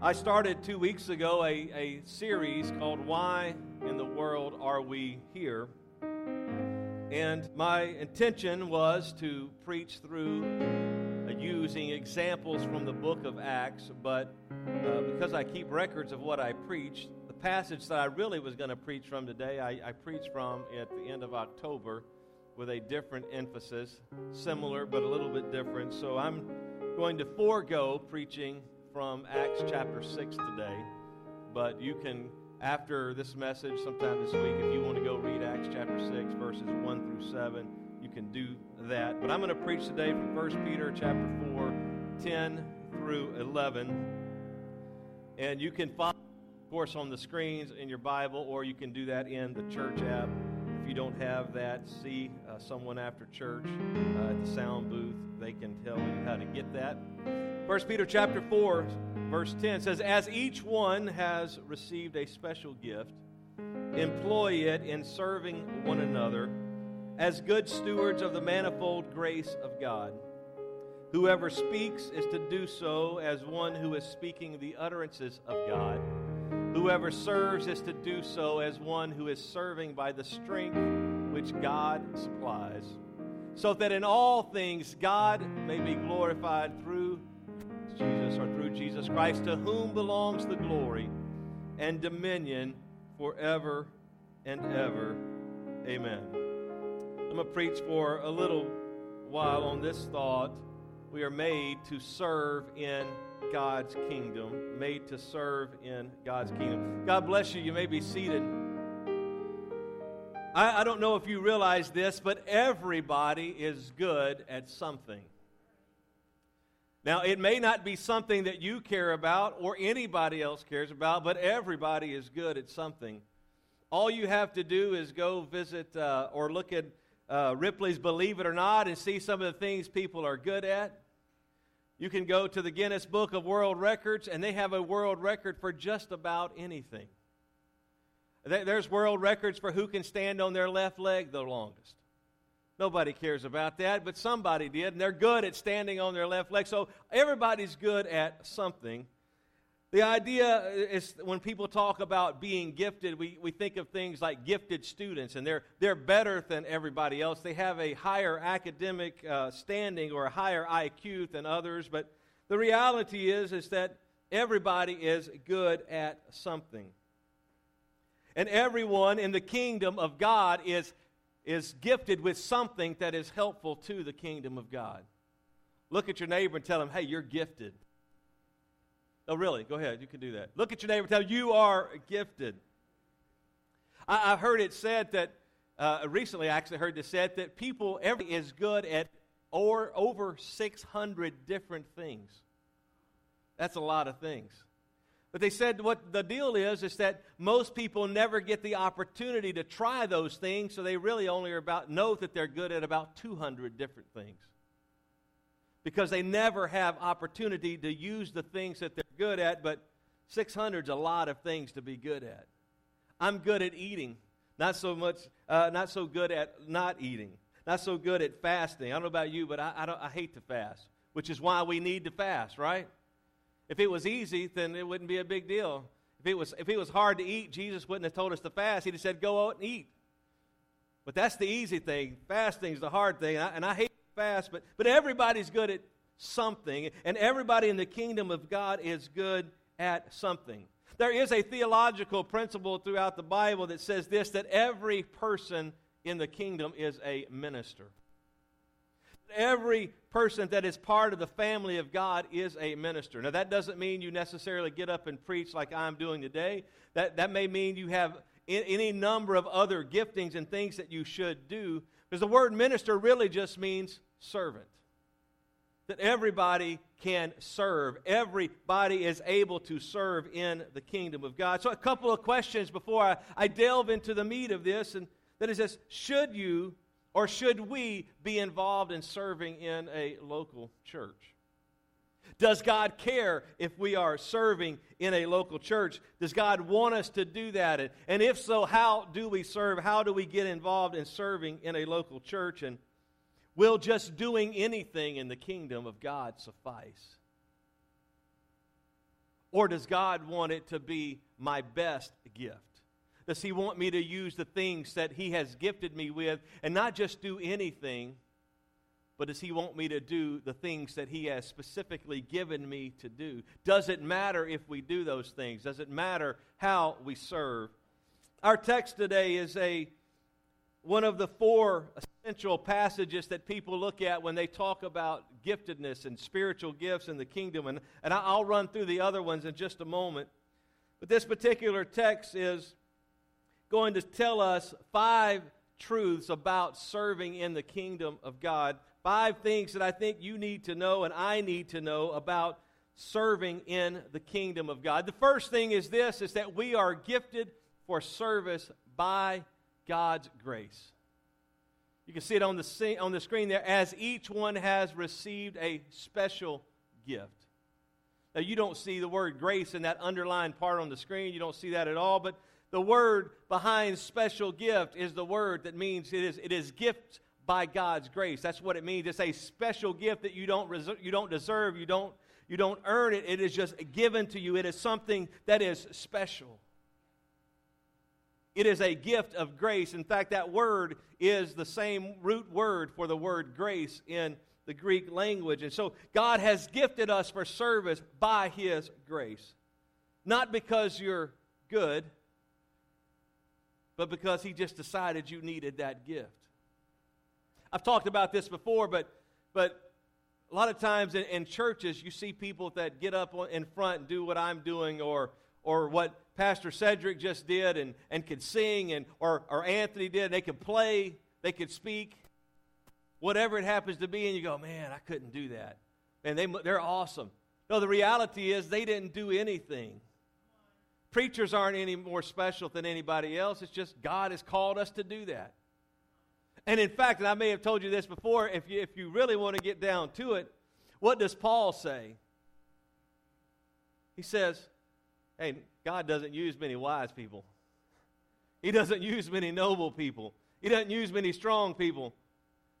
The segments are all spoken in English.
I started two weeks ago a, a series called Why in the World Are We Here? And my intention was to preach through uh, using examples from the book of Acts, but uh, because I keep records of what I preached, the passage that I really was going to preach from today, I, I preached from at the end of October with a different emphasis, similar but a little bit different. So I'm going to forego preaching from Acts chapter 6 today, but you can, after this message, sometime this week, if you want to go read Acts chapter 6, verses 1 through 7, you can do that. But I'm going to preach today from 1 Peter chapter 4, 10 through 11. And you can follow, of course, on the screens in your Bible, or you can do that in the church app. You don't have that, see uh, someone after church uh, at the sound booth. They can tell you how to get that. First Peter chapter 4, verse 10 says, As each one has received a special gift, employ it in serving one another as good stewards of the manifold grace of God. Whoever speaks is to do so as one who is speaking the utterances of God. Whoever serves is to do so as one who is serving by the strength which God supplies, so that in all things God may be glorified through Jesus or through Jesus Christ, to whom belongs the glory and dominion forever and ever. Amen. I'm going to preach for a little while on this thought. We are made to serve in God's kingdom, made to serve in God's kingdom. God bless you. You may be seated. I, I don't know if you realize this, but everybody is good at something. Now, it may not be something that you care about or anybody else cares about, but everybody is good at something. All you have to do is go visit uh, or look at uh, Ripley's Believe It or Not and see some of the things people are good at. You can go to the Guinness Book of World Records, and they have a world record for just about anything. There's world records for who can stand on their left leg the longest. Nobody cares about that, but somebody did, and they're good at standing on their left leg. So everybody's good at something. The idea is when people talk about being gifted, we, we think of things like gifted students, and they're, they're better than everybody else. They have a higher academic uh, standing or a higher IQ than others. But the reality is, is that everybody is good at something. And everyone in the kingdom of God is is gifted with something that is helpful to the kingdom of God. Look at your neighbor and tell him, hey, you're gifted. Oh, really? Go ahead. You can do that. Look at your neighbor tell you are gifted. I, have heard it said that, uh, recently I actually heard this said that people every is good at or over 600 different things. That's a lot of things. But they said what the deal is is that most people never get the opportunity to try those things, so they really only are about know that they're good at about 200 different things. Because they never have opportunity to use the things that they're good at, but 600 is a lot of things to be good at. I'm good at eating, not so much, uh, not so good at not eating, not so good at fasting. I don't know about you, but I, I, I hate to fast, which is why we need to fast, right? If it was easy, then it wouldn't be a big deal. If it was, if it was hard to eat, Jesus wouldn't have told us to fast. He'd have said, go out and eat. But that's the easy thing. Fasting is the hard thing. And I, and I hate fast, but, but everybody's good at something. And everybody in the kingdom of God is good at something. There is a theological principle throughout the Bible that says this that every person in the kingdom is a minister. Every person that is part of the family of God is a minister. Now, that doesn't mean you necessarily get up and preach like I'm doing today. That, that may mean you have any number of other giftings and things that you should do. Because the word minister really just means servant. That everybody can serve. Everybody is able to serve in the kingdom of God. So, a couple of questions before I, I delve into the meat of this. And that is this Should you or should we be involved in serving in a local church? Does God care if we are serving in a local church? Does God want us to do that? And if so, how do we serve? How do we get involved in serving in a local church? And will just doing anything in the kingdom of God suffice? Or does God want it to be my best gift? Does He want me to use the things that He has gifted me with and not just do anything, but does He want me to do the things that He has specifically given me to do? Does it matter if we do those things? Does it matter how we serve? Our text today is a one of the four essential passages that people look at when they talk about giftedness and spiritual gifts in the kingdom. And, and I'll run through the other ones in just a moment. But this particular text is going to tell us five truths about serving in the kingdom of God. Five things that I think you need to know and I need to know about serving in the kingdom of God. The first thing is this is that we are gifted for service by God's grace. You can see it on the, on the screen there as each one has received a special gift. Now, you don't see the word grace in that underlined part on the screen. You don't see that at all. But the word behind special gift is the word that means it is, it is gift by God's grace. That's what it means. It's a special gift that you don't, reserve, you don't deserve, you don't, you don't earn it. It is just given to you. It is something that is special. It is a gift of grace. In fact, that word is the same root word for the word grace in the Greek language. And so God has gifted us for service by His grace. Not because you're good, but because He just decided you needed that gift. I've talked about this before, but, but a lot of times in, in churches, you see people that get up in front and do what I'm doing or, or what Pastor Cedric just did and, and could sing, and, or, or Anthony did. They could play, they could speak, whatever it happens to be, and you go, man, I couldn't do that. And they, they're awesome. No, the reality is they didn't do anything. Preachers aren't any more special than anybody else. It's just God has called us to do that. And in fact, and I may have told you this before, if you, if you really want to get down to it, what does Paul say? He says, hey, God doesn't use many wise people. He doesn't use many noble people. He doesn't use many strong people.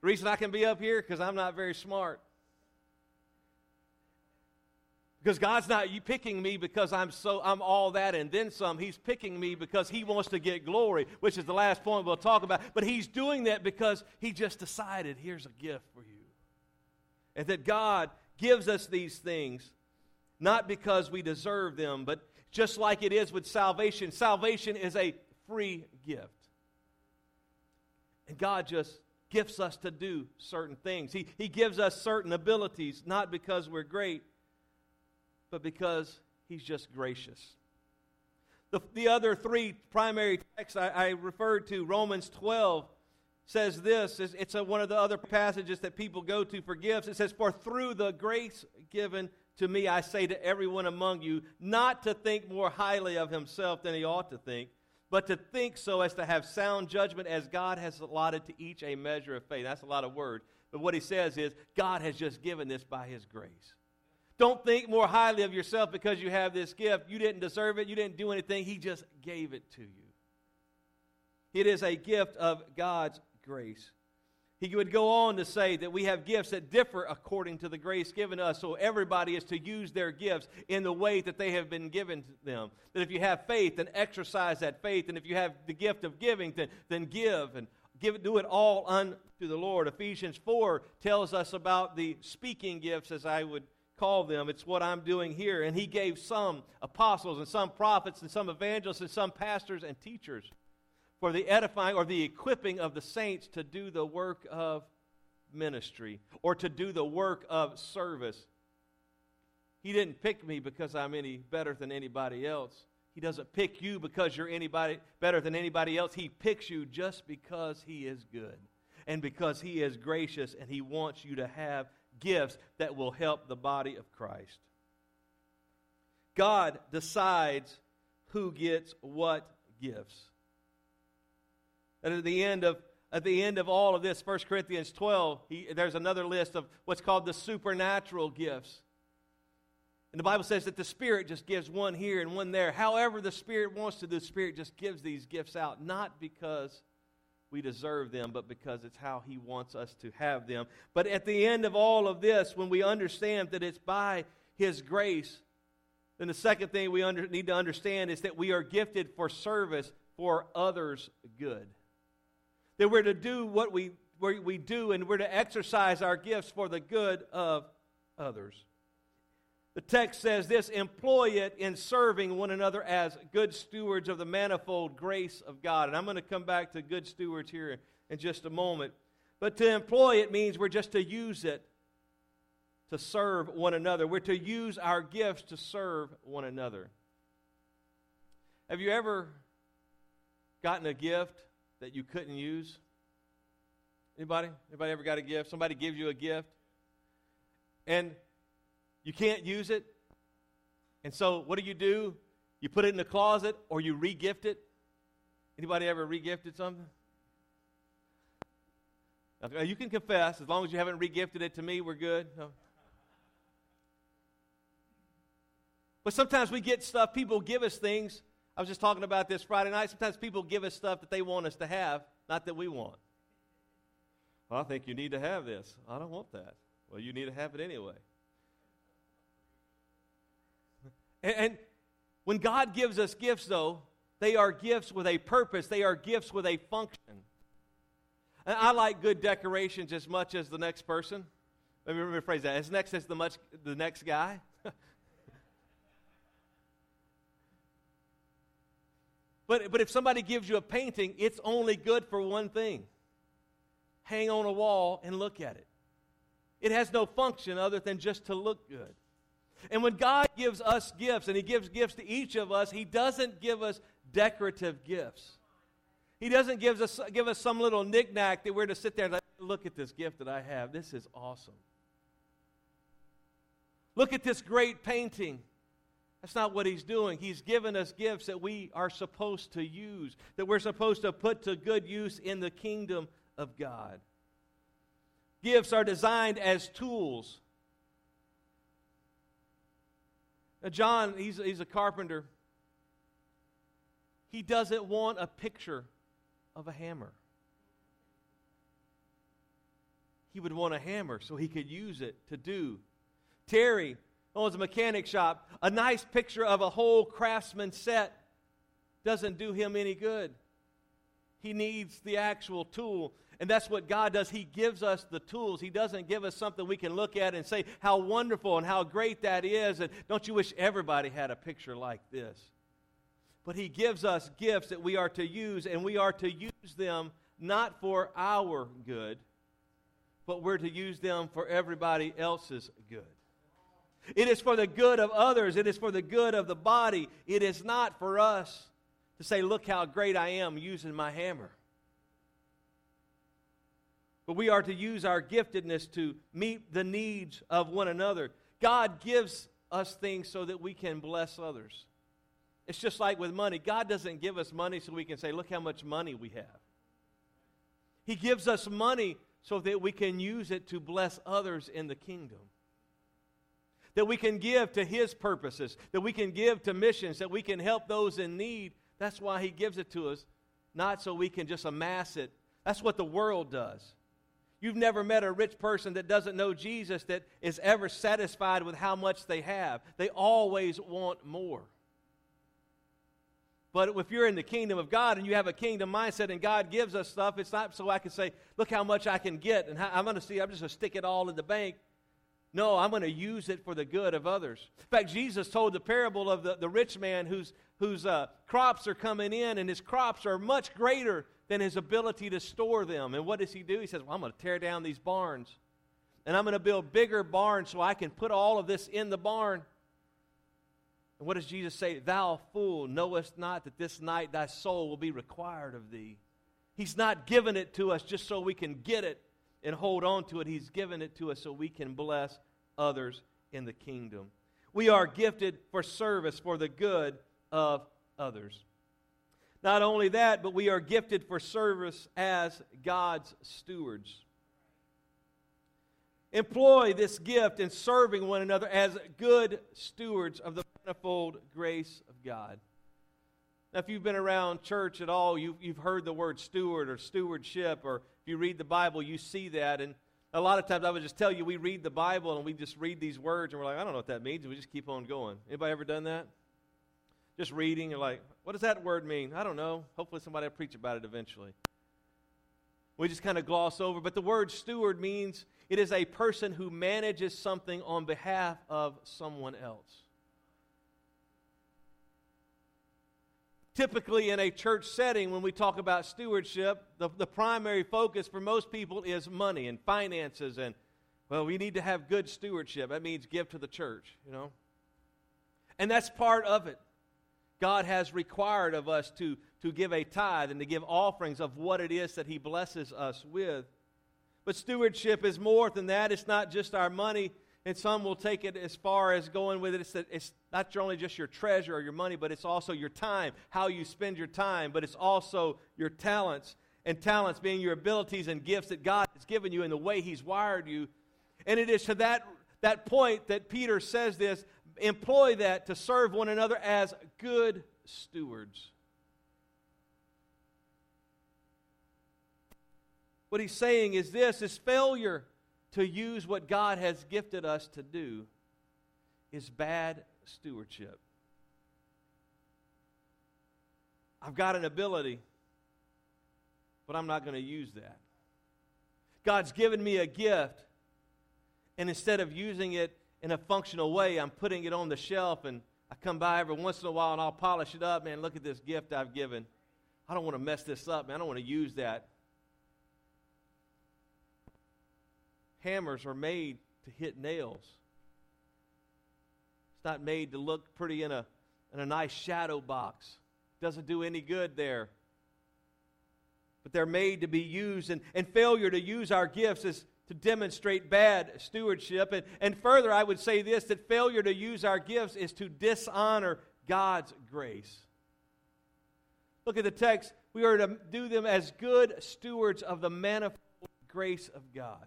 The reason I can be up here because I'm not very smart. Because God's not picking me because I'm so I'm all that and then some. He's picking me because He wants to get glory, which is the last point we'll talk about. But He's doing that because He just decided here's a gift for you. And that God gives us these things not because we deserve them, but just like it is with salvation. Salvation is a free gift. And God just gifts us to do certain things. He, he gives us certain abilities, not because we're great, but because He's just gracious. The, the other three primary texts I, I referred to, Romans 12, says this. It's a, one of the other passages that people go to for gifts. It says, For through the grace given to me, I say to everyone among you, not to think more highly of himself than he ought to think, but to think so as to have sound judgment as God has allotted to each a measure of faith. That's a lot of words. But what he says is, God has just given this by his grace. Don't think more highly of yourself because you have this gift. You didn't deserve it, you didn't do anything. He just gave it to you. It is a gift of God's grace. He would go on to say that we have gifts that differ according to the grace given us. So everybody is to use their gifts in the way that they have been given to them. That if you have faith, then exercise that faith. And if you have the gift of giving, then, then give and give, do it all unto the Lord. Ephesians 4 tells us about the speaking gifts, as I would call them. It's what I'm doing here. And he gave some apostles and some prophets and some evangelists and some pastors and teachers for the edifying or the equipping of the saints to do the work of ministry or to do the work of service. He didn't pick me because I'm any better than anybody else. He doesn't pick you because you're anybody better than anybody else. He picks you just because he is good and because he is gracious and he wants you to have gifts that will help the body of Christ. God decides who gets what gifts. And at the end of at the end of all of this, 1 Corinthians 12, he, there's another list of what's called the supernatural gifts. And the Bible says that the Spirit just gives one here and one there. However, the Spirit wants to, the Spirit just gives these gifts out, not because we deserve them, but because it's how He wants us to have them. But at the end of all of this, when we understand that it's by His grace then the second thing we under, need to understand is that we are gifted for service for others' good. That we're to do what we, we do and we're to exercise our gifts for the good of others. The text says this employ it in serving one another as good stewards of the manifold grace of God. And I'm going to come back to good stewards here in just a moment. But to employ it means we're just to use it to serve one another. We're to use our gifts to serve one another. Have you ever gotten a gift that you couldn't use? Anybody? Anybody ever got a gift? Somebody gives you a gift and you can't use it. And so what do you do? You put it in the closet or you regift it. Anybody ever regifted something? you can confess as long as you haven't regifted it to me. We're good. No. But sometimes we get stuff. People give us things. I was just talking about this Friday night. Sometimes people give us stuff that they want us to have, not that we want. Well, I think you need to have this. I don't want that. Well, you need to have it anyway. And, when God gives us gifts, though, they are gifts with a purpose, they are gifts with a function. And I like good decorations as much as the next person. Let me rephrase that. As next as the much the next guy. but but if somebody gives you a painting, it's only good for one thing. Hang on a wall and look at it. It has no function other than just to look good. And when God gives us gifts, and He gives gifts to each of us, He doesn't give us decorative gifts. He doesn't give us, give us some little knickknack that we're to sit there and look at this gift that I have. This is awesome. Look at this great painting. That's not what he's doing. He's given us gifts that we are supposed to use, that we're supposed to put to good use in the kingdom of God. Gifts are designed as tools. Now, John, he's, he's a carpenter. He doesn't want a picture of a hammer. He would want a hammer so he could use it to do. Terry oh, owns a mechanic shop. A nice picture of a whole craftsman set doesn't do him any good. He needs the actual tool. And that's what God does. He gives us the tools. He doesn't give us something we can look at and say how wonderful and how great that is. And don't you wish everybody had a picture like this? But He gives us gifts that we are to use, and we are to use them not for our good, but we're to use them for everybody else's good. It is for the good of others, it is for the good of the body. It is not for us to say, Look how great I am using my hammer. But we are to use our giftedness to meet the needs of one another. God gives us things so that we can bless others. It's just like with money. God doesn't give us money so we can say, look how much money we have. He gives us money so that we can use it to bless others in the kingdom. That we can give to His purposes, that we can give to missions, that we can help those in need. That's why He gives it to us, not so we can just amass it. That's what the world does. You've never met a rich person that doesn't know Jesus that is ever satisfied with how much they have. They always want more. But if you're in the kingdom of God and you have a kingdom mindset and God gives us stuff, it's not so I can say, look how much I can get and I'm going to see, I'm just going to stick it all in the bank. No, I'm going to use it for the good of others. In fact, Jesus told the parable of the, the rich man whose, whose uh, crops are coming in and his crops are much greater than his ability to store them. And what does he do? He says, Well, I'm going to tear down these barns and I'm going to build bigger barns so I can put all of this in the barn. And what does Jesus say? Thou fool, knowest not that this night thy soul will be required of thee. He's not given it to us just so we can get it and hold on to it. He's given it to us so we can bless others in the kingdom. We are gifted for service for the good of others. Not only that, but we are gifted for service as God's stewards employ this gift in serving one another as good stewards of the manifold grace of God. Now, if you've been around church at all, you've, you've heard the word steward or stewardship, or if you read the Bible, you see that. And A lot of times I would just tell you we read the Bible and we just read these words and we're like, I don't know what that means, and we just keep on going. Anybody ever done that? Just reading, you're like, what does that word mean? I don't know. Hopefully somebody will preach about it eventually. We just kind of gloss over, but the word steward means it is a person who manages something on behalf of someone else. Typically, in a church setting, when we talk about stewardship, the, the primary focus for most people is money and finances. And, well, we need to have good stewardship. That means give to the church, you know? And that's part of it. God has required of us to, to give a tithe and to give offerings of what it is that He blesses us with. But stewardship is more than that. It's not just our money, and some will take it as far as going with it. It's, that it's not only just your treasure or your money, but it's also your time, how you spend your time, but it's also your talents. And talents being your abilities and gifts that God has given you and the way He's wired you. And it is to that, that point that Peter says this employ that to serve one another as good stewards. What he's saying is this is failure to use what God has gifted us to do is bad stewardship. I've got an ability, but I'm not going to use that. God's given me a gift, and instead of using it in a functional way, I'm putting it on the shelf, and I come by every once in a while and I'll polish it up. Man, look at this gift I've given. I don't want to mess this up, man. I don't want to use that. hammers are made to hit nails. It's not made to look pretty in a, in a nice shadow box. Doesn't do any good there. But they're made to be used, and, and failure to use our gifts is to demonstrate bad stewardship. And, and further, I would say this that failure to use our gifts is to dishonor God's grace. Look at the text. We are to do them as good stewards of the manifold grace of God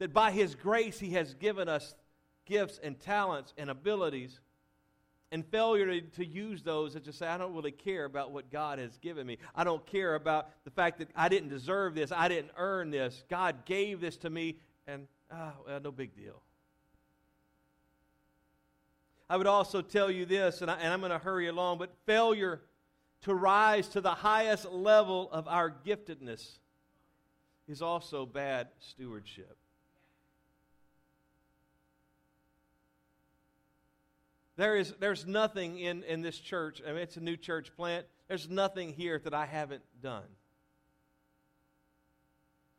that by His grace He has given us gifts and talents and abilities. And failure to, to use those is to say, I don't really care about what God has given me. I don't care about the fact that I didn't deserve this. I didn't earn this. God gave this to me, and ah, well, no big deal. I would also tell you this, and, I, and I'm going to hurry along, but failure to rise to the highest level of our giftedness is also bad stewardship. There is, there's nothing in, in this church, I mean, it's a new church plant. There's nothing here that I haven't done.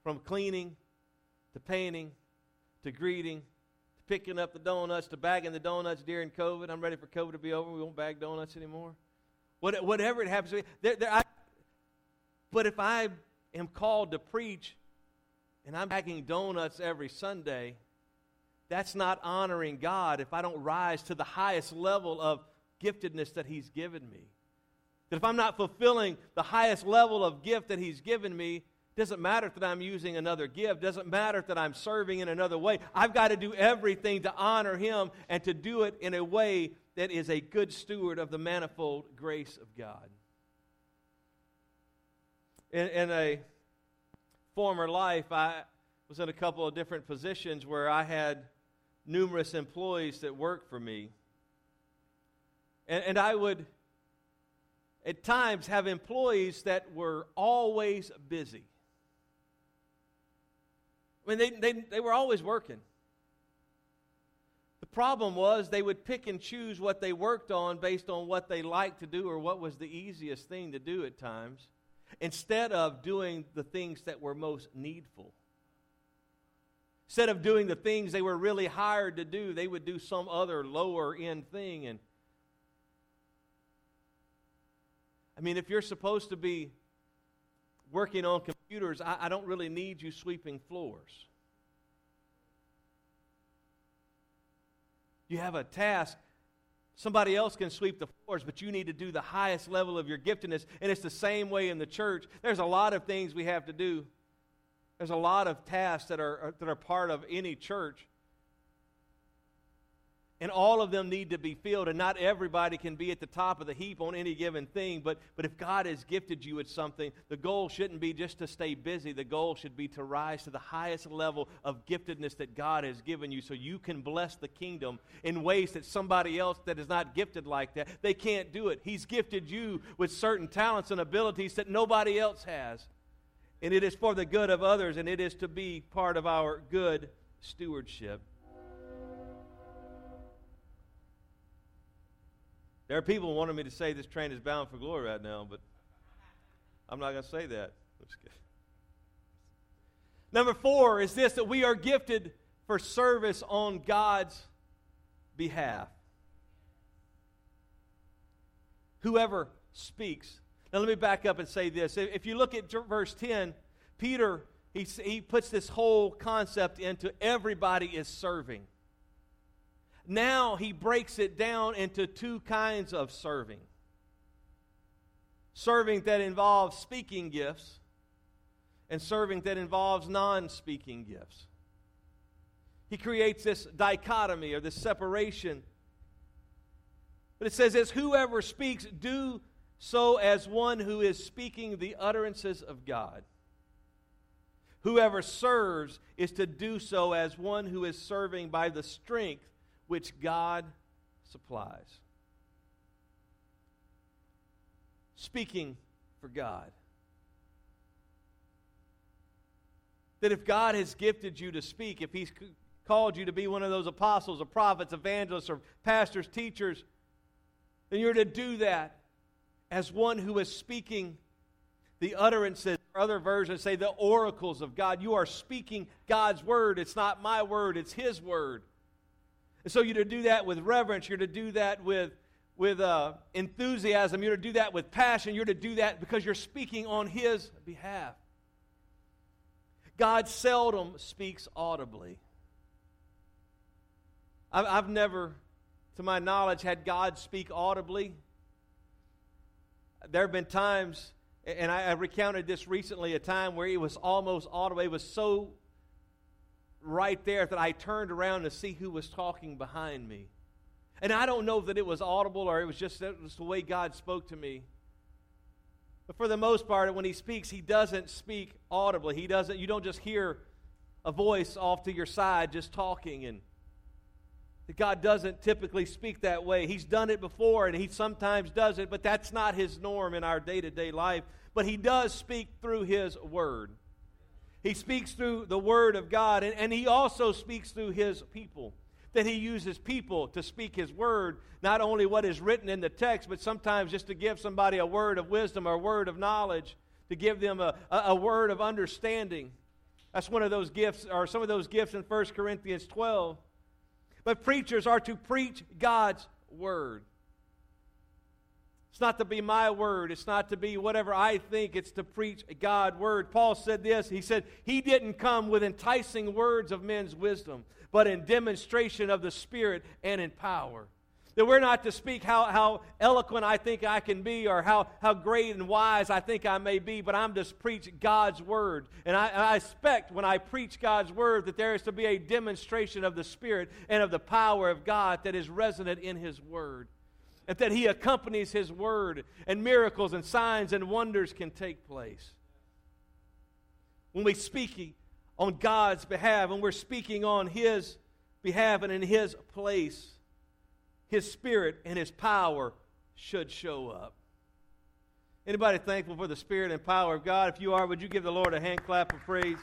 From cleaning to painting to greeting to picking up the donuts to bagging the donuts during COVID. I'm ready for COVID to be over. We won't bag donuts anymore. What, whatever it happens to be. There, there, I, but if I am called to preach and I'm bagging donuts every Sunday, that's not honoring God if I don't rise to the highest level of giftedness that He's given me. That if I'm not fulfilling the highest level of gift that He's given me, doesn't matter that I'm using another gift, doesn't matter that I'm serving in another way. I've got to do everything to honor Him and to do it in a way that is a good steward of the manifold grace of God. In, in a former life, I was in a couple of different positions where I had numerous employees that work for me. And, and I would, at times, have employees that were always busy. I mean, they, they, they were always working. The problem was they would pick and choose what they worked on based on what they liked to do or what was the easiest thing to do at times, instead of doing the things that were most needful. Instead of doing the things they were really hired to do, they would do some other lower end thing. And I mean, if you're supposed to be working on computers, I, I don't really need you sweeping floors. You have a task Somebody else can sweep the floors, but you need to do the highest level of your giftedness. And it's the same way in the church. There's a lot of things we have to do. There's a lot of tasks that are, that are part of any church. and all of them need to be filled and not everybody can be at the top of the heap on any given thing but, but if god has gifted you with something the goal shouldn't be just to stay busy. The goal should be to rise to the highest level of giftedness that god has given you so you can bless the kingdom in ways that somebody else that is not gifted like that they can't do it. He's gifted you with certain talents and abilities that nobody else has and it is for the good of others and it is to be part of our good stewardship There are people wanting me to say this train is bound for glory right now, but I'm not going to say that. Number four is this that we are gifted for service on God's behalf. Whoever speaks. Now, let me back up and say this. If you look at verse 10, Peter, he, he puts this whole concept into everybody is serving. Now he breaks it down into two kinds of serving serving that involves speaking gifts, and serving that involves non speaking gifts. He creates this dichotomy or this separation. But it says, as whoever speaks, do so as one who is speaking the utterances of God. Whoever serves is to do so as one who is serving by the strength which God supplies. Speaking for God. That if God has gifted you to speak, if He's called you to be one of those apostles or prophets, evangelists, or pastors, teachers, then you're to do that as one who is speaking the utterances. Other versions say the oracles of God. You are speaking God's word. It's not my word, it's His word. And so you're to do that with reverence. You're to do that with, with uh, enthusiasm. You're to do that with passion. You're to do that because you're speaking on His behalf. God seldom speaks audibly. I've, I've never, to my knowledge, had God speak audibly. There have been times, and I, I recounted this recently, a time where it was almost audible. It was so right there that I turned around to see who was talking behind me. And I don't know that it was audible or it was just, it was the way God spoke to me. But for the most part, when he speaks, he doesn't speak audibly. He doesn't, you don't just hear a voice off to your side just talking and God doesn't typically speak that way. He's done it before and he sometimes does it, but that's not his norm in our day to day life. But he does speak through his word. He speaks through the Word of God, and, and he also speaks through his people. That he uses people to speak his word, not only what is written in the text, but sometimes just to give somebody a word of wisdom or a word of knowledge, to give them a, a, a word of understanding. That's one of those gifts, or some of those gifts in 1 Corinthians 12. But preachers are to preach God's word. It's not to be my word. It's not to be whatever I think. It's to preach God's word. Paul said this. He said, He didn't come with enticing words of men's wisdom, but in demonstration of the Spirit and in power. That we're not to speak how, how eloquent I think I can be or how, how great and wise I think I may be, but I'm just preach God's word. And I, I expect when I preach God's word that there is to be a demonstration of the Spirit and of the power of God that is resonant in His word and that He accompanies His word, and miracles and signs and wonders can take place. When we speak on God's behalf, when we're speaking on His behalf and in His place, His Spirit and His power should show up. Anybody thankful for the Spirit and power of God? If you are, would you give the Lord a hand clap of praise?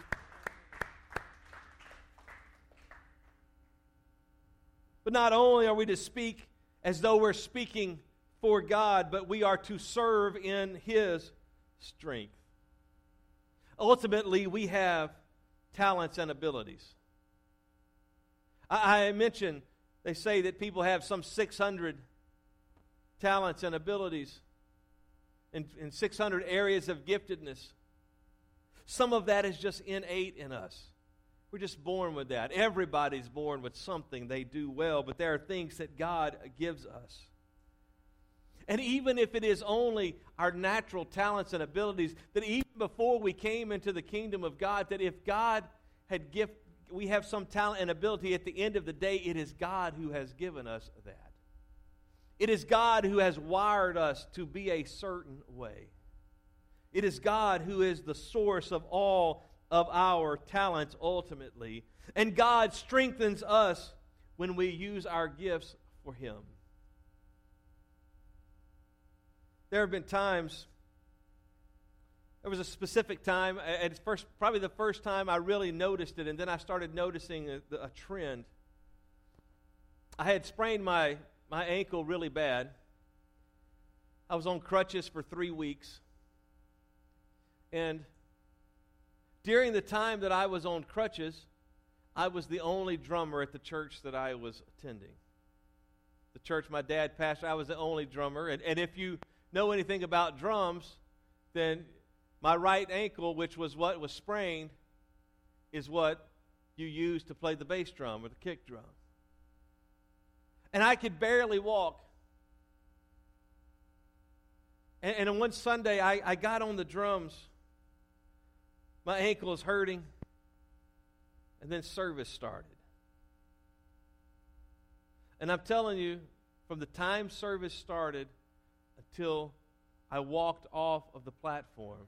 But not only are we to speak as though we're speaking for God, but we are to serve in His strength. Ultimately, we have talents and abilities. I, I mentioned, they say that people have some 600 talents and abilities in, in 600 areas of giftedness. Some of that is just innate in us. We're just born with that. Everybody's born with something they do well, but there are things that God gives us. And even if it is only our natural talents and abilities, that even before we came into the kingdom of God, that if God had gift, we have some talent and ability, at the end of the day, it is God who has given us that. It is God who has wired us to be a certain way. It is God who is the source of all of our talents ultimately. And God strengthens us when we use our gifts for Him. There have been times, there was a specific time, it's first, probably the first time I really noticed it, and then I started noticing a, a trend. I had sprained my, my ankle really bad. I was on crutches for three weeks. And during the time that I was on crutches, I was the only drummer at the church that I was attending. The church my dad pastored, I was the only drummer. And, and if you know anything about drums, then my right ankle, which was what was sprained, is what you use to play the bass drum or the kick drum. And I could barely walk. And, and on one Sunday, I, I got on the drums. My ankle is hurting. And then service started. And I'm telling you, from the time service started until I walked off of the platform.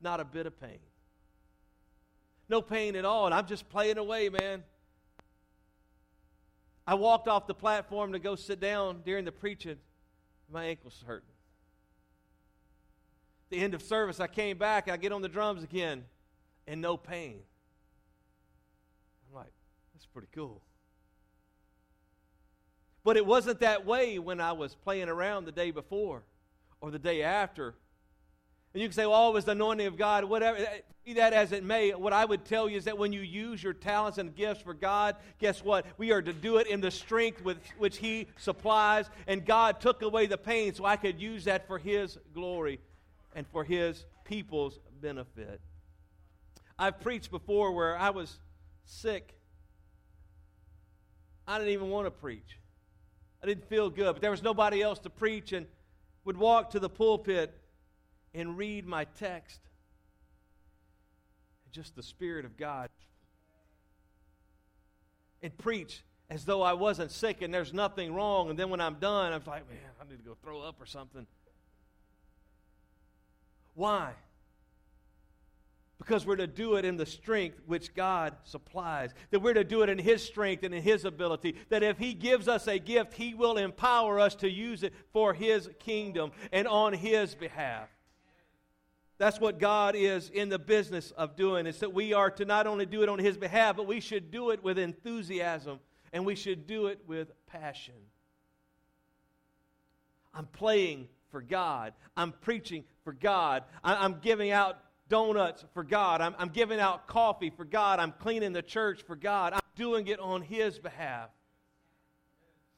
Not a bit of pain. No pain at all. And I'm just playing away, man. I walked off the platform to go sit down during the preaching. My ankle's hurting. The end of service, I came back. I get on the drums again, and no pain. I'm like, that's pretty cool. But it wasn't that way when I was playing around the day before or the day after. And you can say, well, it was the anointing of God, whatever. Eh, be that as it may, what I would tell you is that when you use your talents and gifts for God, guess what? We are to do it in the strength with which He supplies. And God took away the pain so I could use that for His glory and for His people's benefit. I've preached before where I was sick. I didn't even want to preach. I didn't feel good, but there was nobody else to preach and would walk to the pulpit and read my text. And just the Spirit of God. And preach as though I wasn't sick and there's nothing wrong. And then when I'm done, I'm like, man, I need to go throw up or something. Why? because we're to do it in the strength which God supplies. That we're to do it in His strength and in His ability. That if He gives us a gift, He will empower us to use it for His kingdom and on His behalf. That's what God is in the business of doing. It's that we are to not only do it on His behalf, but we should do it with enthusiasm and we should do it with passion. I'm playing for God. I'm preaching for God. I'm giving out donuts for God. I'm, I'm giving out coffee for God. I'm cleaning the church for God. I'm doing it on His behalf.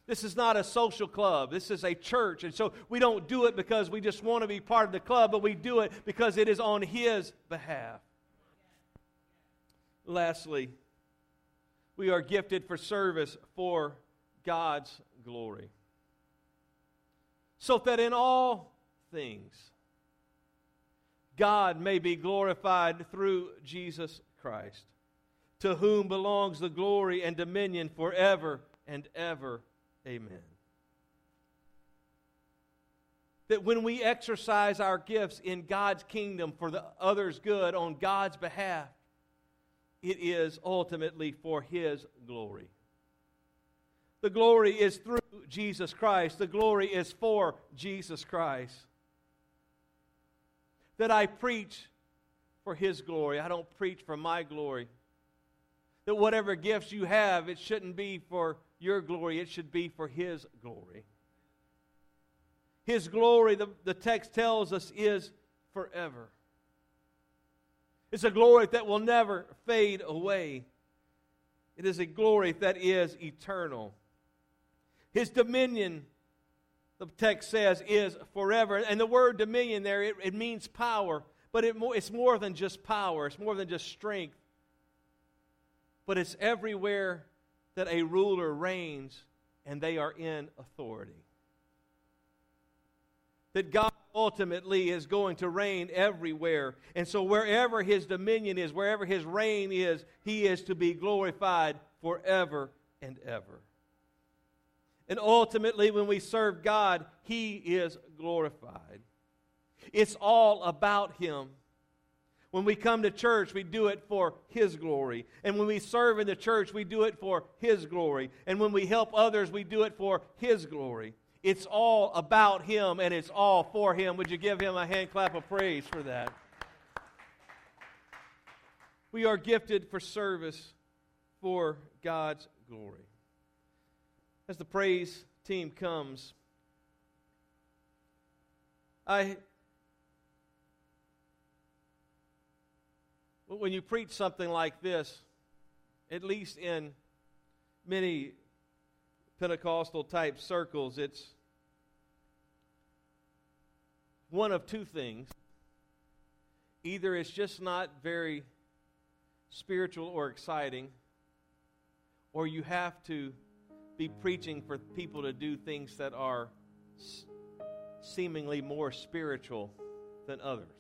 This is not a social club. This is a church. And so we don't do it because we just want to be part of the club, but we do it because it is on His behalf. Lastly, we are gifted for service for God's glory. So that in all things, God may be glorified through Jesus Christ, to whom belongs the glory and dominion forever and ever. Amen. That when we exercise our gifts in God's kingdom for the others' good on God's behalf, it is ultimately for His glory. The glory is through Jesus Christ. The glory is for Jesus Christ that I preach for His glory. I don't preach for my glory. That whatever gifts you have, it shouldn't be for your glory, it should be for His glory. His glory, the, the text tells us, is forever. It's a glory that will never fade away. It is a glory that is eternal. His dominion the text says, is forever. And the word dominion there, it, it means power, but it, it's more than just power, it's more than just strength. But it's everywhere that a ruler reigns and they are in authority. That God ultimately is going to reign everywhere. And so, wherever his dominion is, wherever his reign is, he is to be glorified forever and ever. And ultimately, when we serve God, he is glorified. It's all about him. When we come to church, we do it for His glory. And when we serve in the church, we do it for His glory. And when we help others, we do it for His glory. It's all about Him and it's all for Him. Would you give Him a hand clap of praise for that? We are gifted for service for God's glory. As the praise team comes, I when you preach something like this, at least in many Pentecostal type circles, it's one of two things. Either it's just not very spiritual or exciting, or you have to be preaching for people to do things that are seemingly more spiritual than others.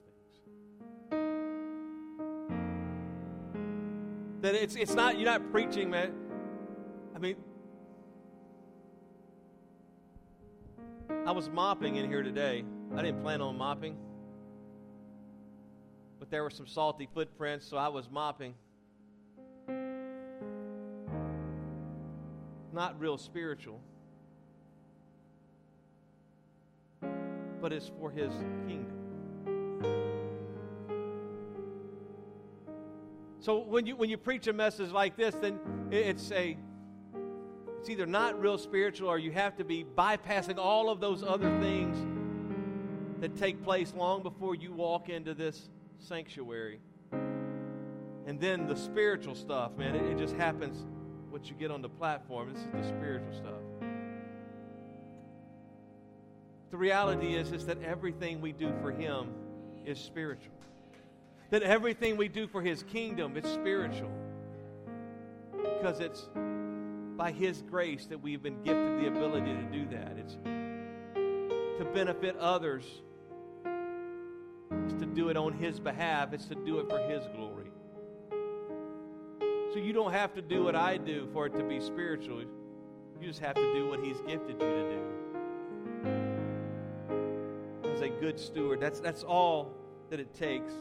That it's, it's not, you're not preaching, man. I mean, I was mopping in here today. I didn't plan on mopping. But there were some salty footprints, so I was mopping. Not real spiritual. But it's for his kingdom. So when you when you preach a message like this, then it's a it's either not real spiritual or you have to be bypassing all of those other things that take place long before you walk into this sanctuary. And then the spiritual stuff, man, it, it just happens once you get on the platform. This is the spiritual stuff. The reality is, is that everything we do for Him is spiritual that everything we do for His kingdom is spiritual. Because it's by His grace that we've been gifted the ability to do that. It's to benefit others, it's to do it on His behalf, it's to do it for His glory. So you don't have to do what I do for it to be spiritual. You just have to do what He's gifted you to do. As a good steward, that's, that's all that it takes.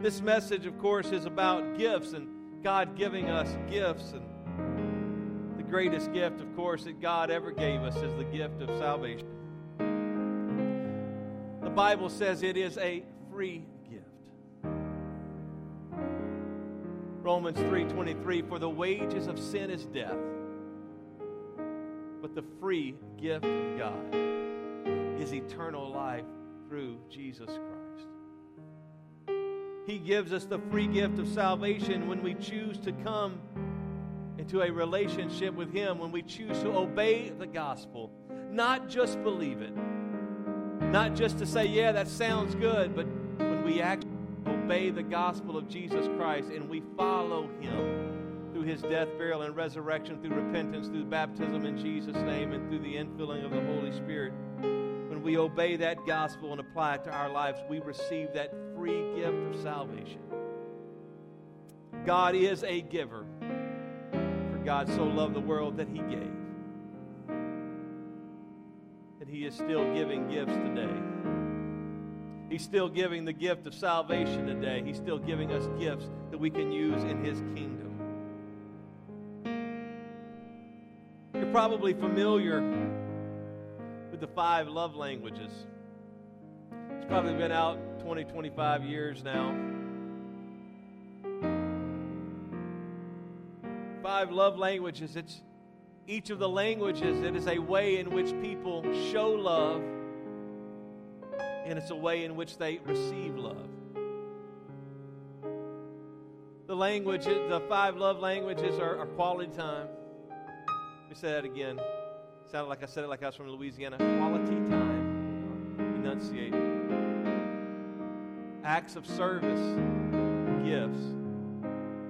This message, of course, is about gifts and God giving us gifts. And the greatest gift, of course, that God ever gave us is the gift of salvation. The Bible says it is a free gift. Romans 3:23 for the wages of sin is death but the free gift of God is eternal life through Jesus Christ. He gives us the free gift of salvation when we choose to come into a relationship with Him, when we choose to obey the gospel, not just believe it, not just to say, yeah, that sounds good, but when we actually obey the gospel of Jesus Christ and we follow Him through His death, burial, and resurrection, through repentance, through baptism in Jesus' name, and through the infilling of the Holy Spirit. When we obey that gospel and apply it to our lives, we receive that free gift of salvation. God is a giver. For God so loved the world that he gave. And he is still giving gifts today. He's still giving the gift of salvation today. He's still giving us gifts that we can use in his kingdom. You're probably familiar with the five love languages. It's probably been out 20, 25 years now. Five love languages. It's each of the languages, it is a way in which people show love, and it's a way in which they receive love. The language, the five love languages are, are quality time. Let me say that again. Sounded like I said it like I was from Louisiana. Quality time. Enunciate. Acts of service. Gifts.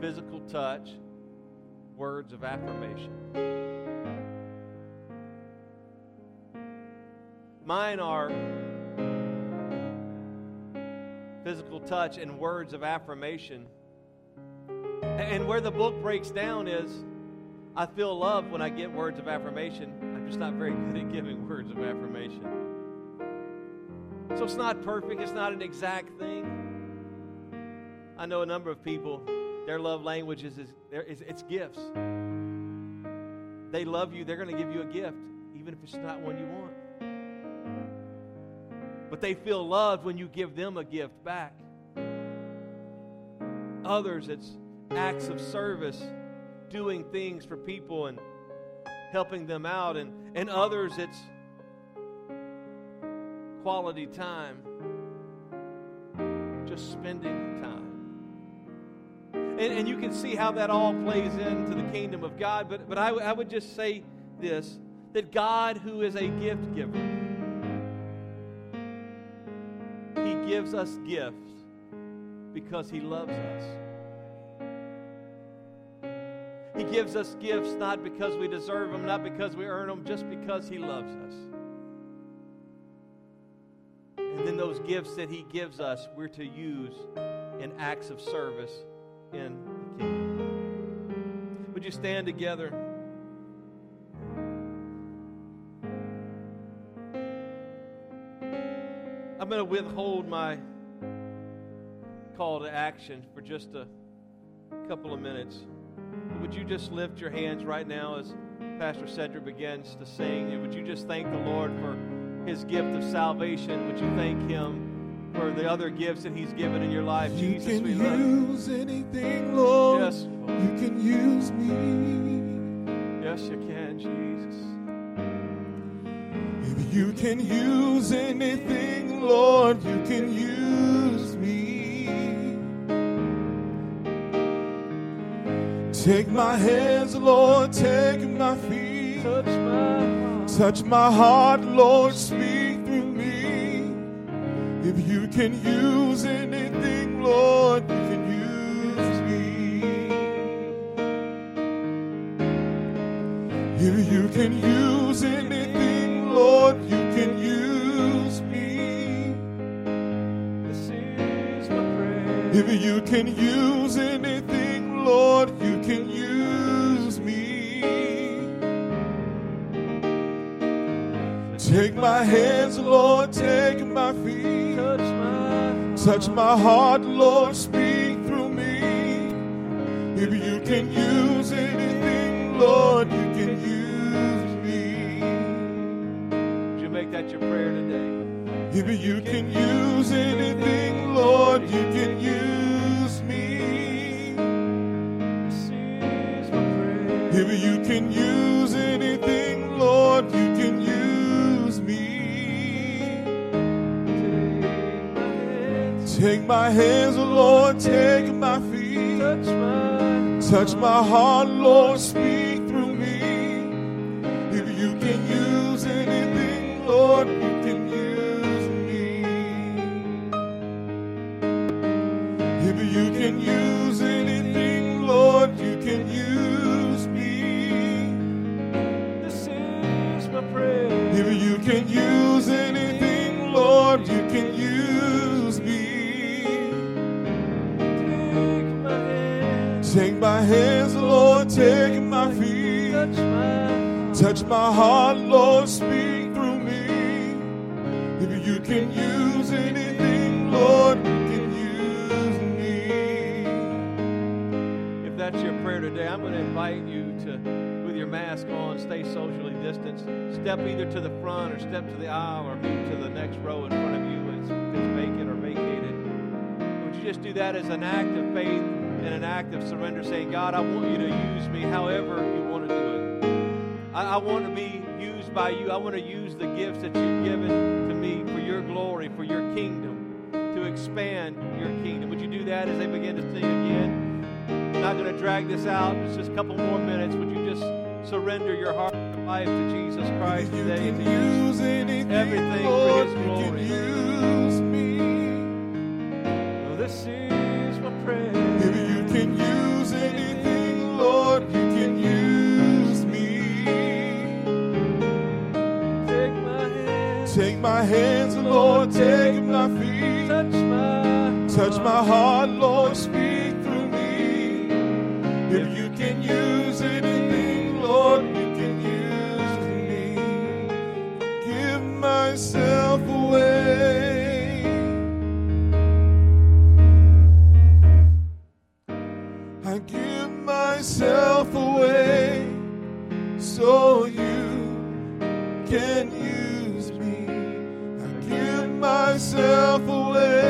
Physical touch. Words of affirmation. Mine are physical touch and words of affirmation. And where the book breaks down is I feel love when I get words of affirmation. I'm just not very good at giving words of affirmation. So it's not perfect, it's not an exact thing. I know a number of people, their love language is, is it's gifts. They love you, they're going to give you a gift, even if it's not one you want. But they feel loved when you give them a gift back. Others, it's acts of service, doing things for people and helping them out. And, and others, it's quality time, just spending time. And, and you can see how that all plays into the kingdom of God. But, but I, w- I would just say this that God, who is a gift giver, He gives us gifts because He loves us. He gives us gifts not because we deserve them, not because we earn them, just because He loves us. And then those gifts that He gives us, we're to use in acts of service in the kingdom. Would you stand together? I'm going to withhold my call to action for just a couple of minutes. Would you just lift your hands right now as Pastor Cedric begins to sing? And would you just thank the Lord for his gift of salvation? Would you thank him for the other gifts that he's given in your life? You Jesus, can we love you. use anything, Lord. Yes, Lord. You can use me. Yes, you can, Jesus. If you can use anything, Lord, you can use me. Take my hands, Lord, take my feet. Touch my heart. Touch my heart, Lord, speak through me. If you can use anything, Lord, you can use me. If you can use anything, Lord, you can use me. This is my prayer. If you can use Lord, take my feet. Touch my Touch my heart, Lord, speak through me. If you can use anything, Lord, you can use me. Would you make that your prayer today? If you can use anything, Lord, you can use me. This is my prayer. If you can use anything, Lord, you Take my hands, Lord, take my feet. touch my Touch my heart, Lord, speak through me. If you can use anything, Lord, you can use me. If you can use anything, Lord, you can use me. This is my prayer. If you can use anything, Lord, you can hands, Lord, take my feet. touch my heart, Lord, speak through me. If you can use anything, Lord, you can use me. If that's your prayer today, I'm going to invite you to, with your mask on, stay socially distanced. Step either to the front or step to the aisle or move to the next row in front of you it's vacant or vacated. Would you just do that as an act of faith and an act of surrender, saying, God, I want you to use me however you want to do it. I, I want to be used by you. I want to use the gifts that you've given to me for your glory, for your kingdom, to expand your kingdom. Would you do that as they begin to sing again? I'm not going to drag this out. It's just a couple more minutes. Would you just surrender your heart and life to Jesus Christ you today? To use anything, everything for Lord, His you can glory. use me. Oh, this is my prayer. My hand. Take my hands, Lord, take my feet. Touch my Touch my heart, Lord, speak through me. If you can use anything, Lord, you can use me. Give myself away. I give myself away so you can myself away.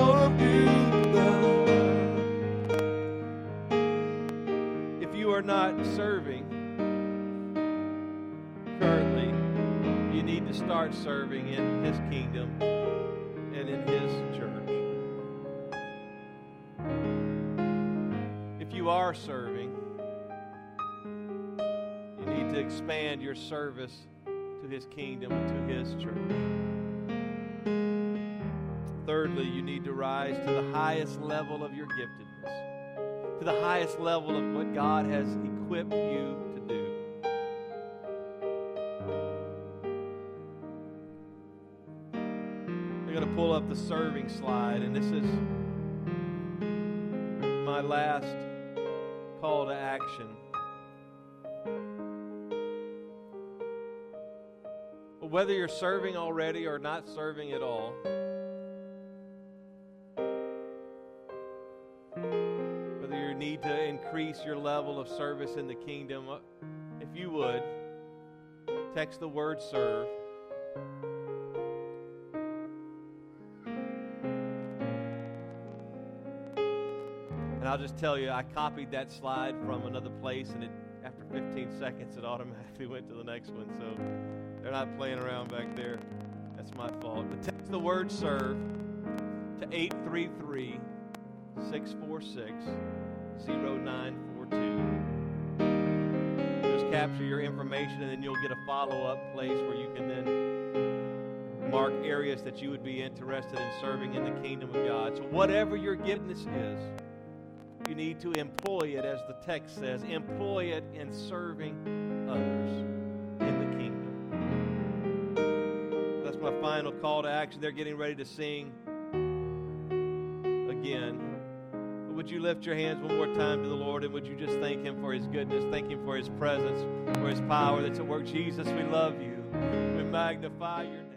are not serving currently, you need to start serving in His kingdom and in His church. If you are serving, you need to expand your service to His kingdom and to His church. Thirdly, you need to rise to the highest level of your giftedness, to the highest level of what God has equipped you to do. We're going to pull up the serving slide, and this is my last call to action. Whether you're serving already or not serving at all, increase your level of service in the kingdom, uh, if you would, text the word serve. And I'll just tell you, I copied that slide from another place, and it, after 15 seconds, it automatically went to the next one. So they're not playing around back there. That's my fault. But text the word serve to 833 646 0942. Just capture your information, and then you'll get a follow up place where you can then mark areas that you would be interested in serving in the kingdom of God. So, whatever your giftedness is, you need to employ it, as the text says, employ it in serving others in the kingdom. That's my final call to action. They're getting ready to sing again. Would you lift your hands one more time to the Lord and would you just thank Him for His goodness, thank Him for His presence, for His power that's at work? Jesus, we love you. We magnify your name.